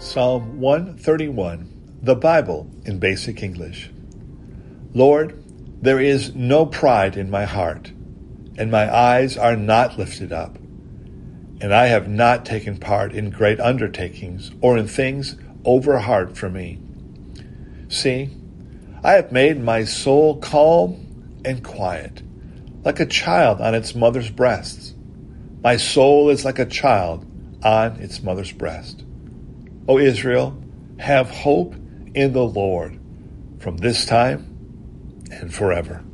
Psalm 131, the Bible in Basic English. Lord, there is no pride in my heart, and my eyes are not lifted up. And I have not taken part in great undertakings or in things over hard for me. See, I have made my soul calm and quiet, like a child on its mother's breasts. My soul is like a child on its mother's breast. O Israel, have hope in the Lord from this time and forever.